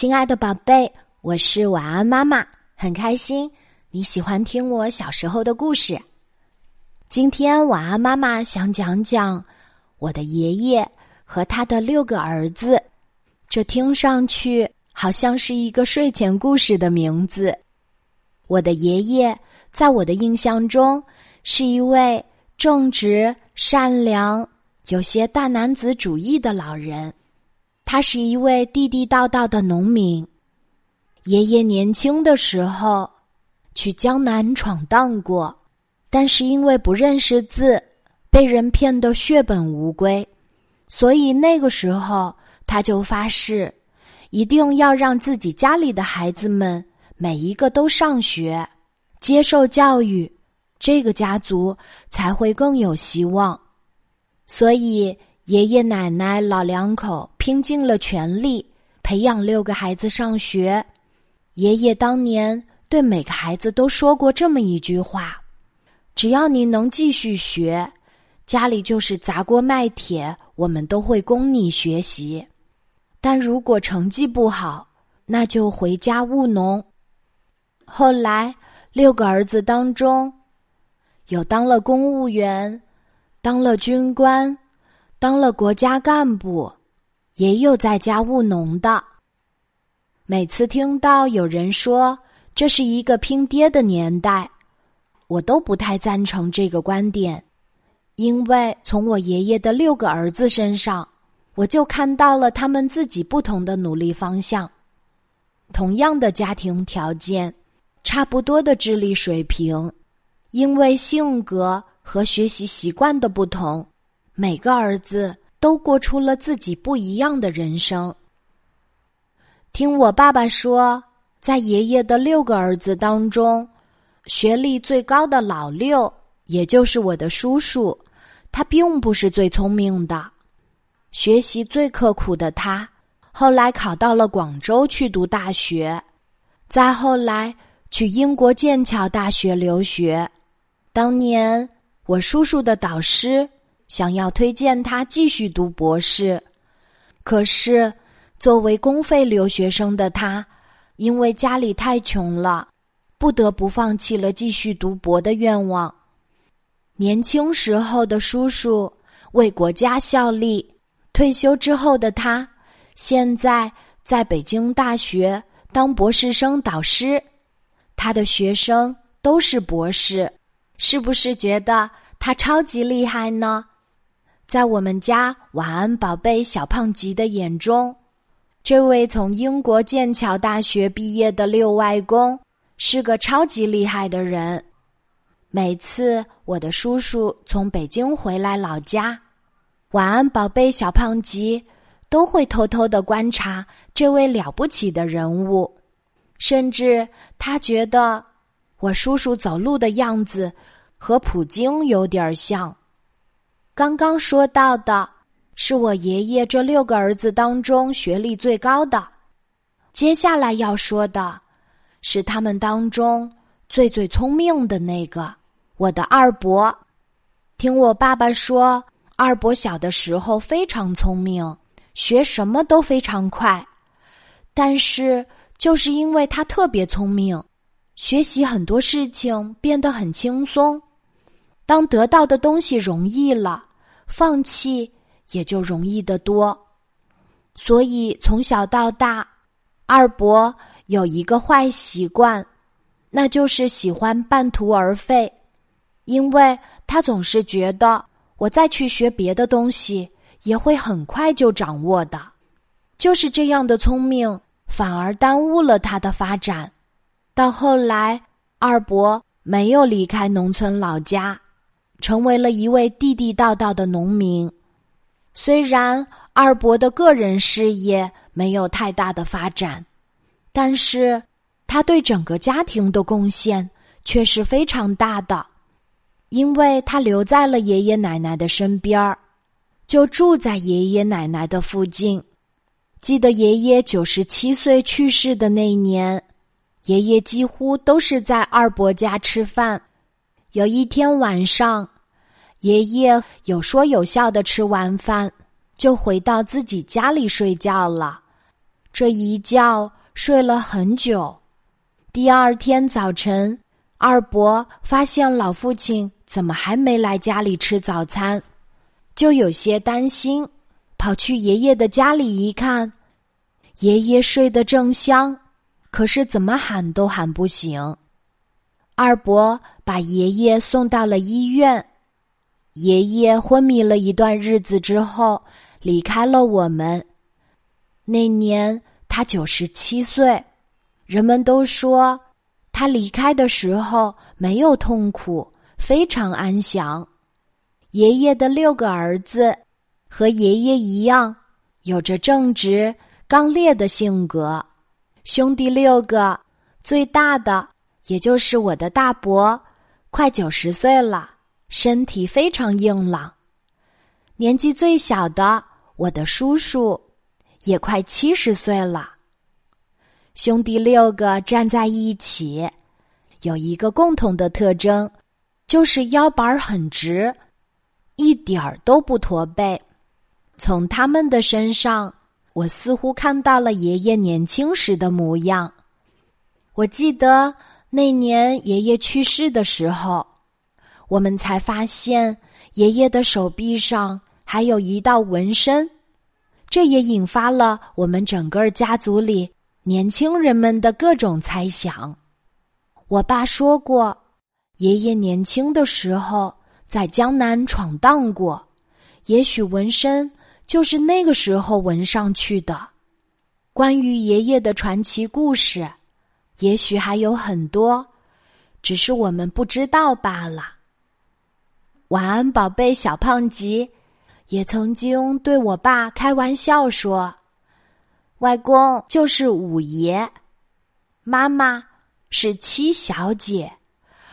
亲爱的宝贝，我是晚安妈妈，很开心你喜欢听我小时候的故事。今天晚安妈妈想讲讲我的爷爷和他的六个儿子，这听上去好像是一个睡前故事的名字。我的爷爷在我的印象中是一位正直、善良、有些大男子主义的老人。他是一位地地道道的农民。爷爷年轻的时候去江南闯荡过，但是因为不认识字，被人骗得血本无归，所以那个时候他就发誓，一定要让自己家里的孩子们每一个都上学，接受教育，这个家族才会更有希望。所以。爷爷奶奶老两口拼尽了全力培养六个孩子上学。爷爷当年对每个孩子都说过这么一句话：“只要你能继续学，家里就是砸锅卖铁，我们都会供你学习。但如果成绩不好，那就回家务农。”后来六个儿子当中，有当了公务员，当了军官。当了国家干部，也有在家务农的。每次听到有人说这是一个拼爹的年代，我都不太赞成这个观点，因为从我爷爷的六个儿子身上，我就看到了他们自己不同的努力方向。同样的家庭条件，差不多的智力水平，因为性格和学习习惯的不同。每个儿子都过出了自己不一样的人生。听我爸爸说，在爷爷的六个儿子当中，学历最高的老六，也就是我的叔叔，他并不是最聪明的，学习最刻苦的他，后来考到了广州去读大学，再后来去英国剑桥大学留学。当年我叔叔的导师。想要推荐他继续读博士，可是作为公费留学生的他，因为家里太穷了，不得不放弃了继续读博的愿望。年轻时候的叔叔为国家效力，退休之后的他，现在在北京大学当博士生导师，他的学生都是博士，是不是觉得他超级厉害呢？在我们家晚安宝贝小胖吉的眼中，这位从英国剑桥大学毕业的六外公是个超级厉害的人。每次我的叔叔从北京回来老家，晚安宝贝小胖吉都会偷偷的观察这位了不起的人物，甚至他觉得我叔叔走路的样子和普京有点像。刚刚说到的是我爷爷这六个儿子当中学历最高的，接下来要说的是他们当中最最聪明的那个，我的二伯。听我爸爸说，二伯小的时候非常聪明，学什么都非常快，但是就是因为他特别聪明，学习很多事情变得很轻松。当得到的东西容易了，放弃也就容易得多。所以从小到大，二伯有一个坏习惯，那就是喜欢半途而废。因为他总是觉得，我再去学别的东西，也会很快就掌握的。就是这样的聪明，反而耽误了他的发展。到后来，二伯没有离开农村老家。成为了一位地地道道的农民。虽然二伯的个人事业没有太大的发展，但是他对整个家庭的贡献却是非常大的，因为他留在了爷爷奶奶的身边儿，就住在爷爷奶奶的附近。记得爷爷九十七岁去世的那一年，爷爷几乎都是在二伯家吃饭。有一天晚上，爷爷有说有笑的吃完饭，就回到自己家里睡觉了。这一觉睡了很久。第二天早晨，二伯发现老父亲怎么还没来家里吃早餐，就有些担心，跑去爷爷的家里一看，爷爷睡得正香，可是怎么喊都喊不醒。二伯把爷爷送到了医院，爷爷昏迷了一段日子之后离开了我们。那年他九十七岁，人们都说他离开的时候没有痛苦，非常安详。爷爷的六个儿子和爷爷一样，有着正直刚烈的性格。兄弟六个，最大的。也就是我的大伯，快九十岁了，身体非常硬朗。年纪最小的我的叔叔，也快七十岁了。兄弟六个站在一起，有一个共同的特征，就是腰板很直，一点儿都不驼背。从他们的身上，我似乎看到了爷爷年轻时的模样。我记得。那年爷爷去世的时候，我们才发现爷爷的手臂上还有一道纹身，这也引发了我们整个家族里年轻人们的各种猜想。我爸说过，爷爷年轻的时候在江南闯荡过，也许纹身就是那个时候纹上去的。关于爷爷的传奇故事。也许还有很多，只是我们不知道罢了。晚安，宝贝小胖吉，也曾经对我爸开玩笑说：“外公就是五爷，妈妈是七小姐，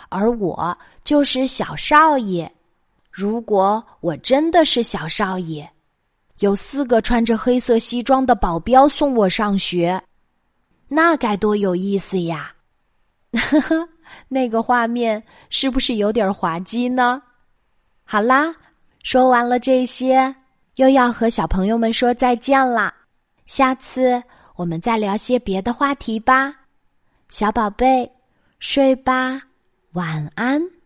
而我就是小少爷。如果我真的是小少爷，有四个穿着黑色西装的保镖送我上学。”那该多有意思呀！呵呵，那个画面是不是有点滑稽呢？好啦，说完了这些，又要和小朋友们说再见啦。下次我们再聊些别的话题吧，小宝贝，睡吧，晚安。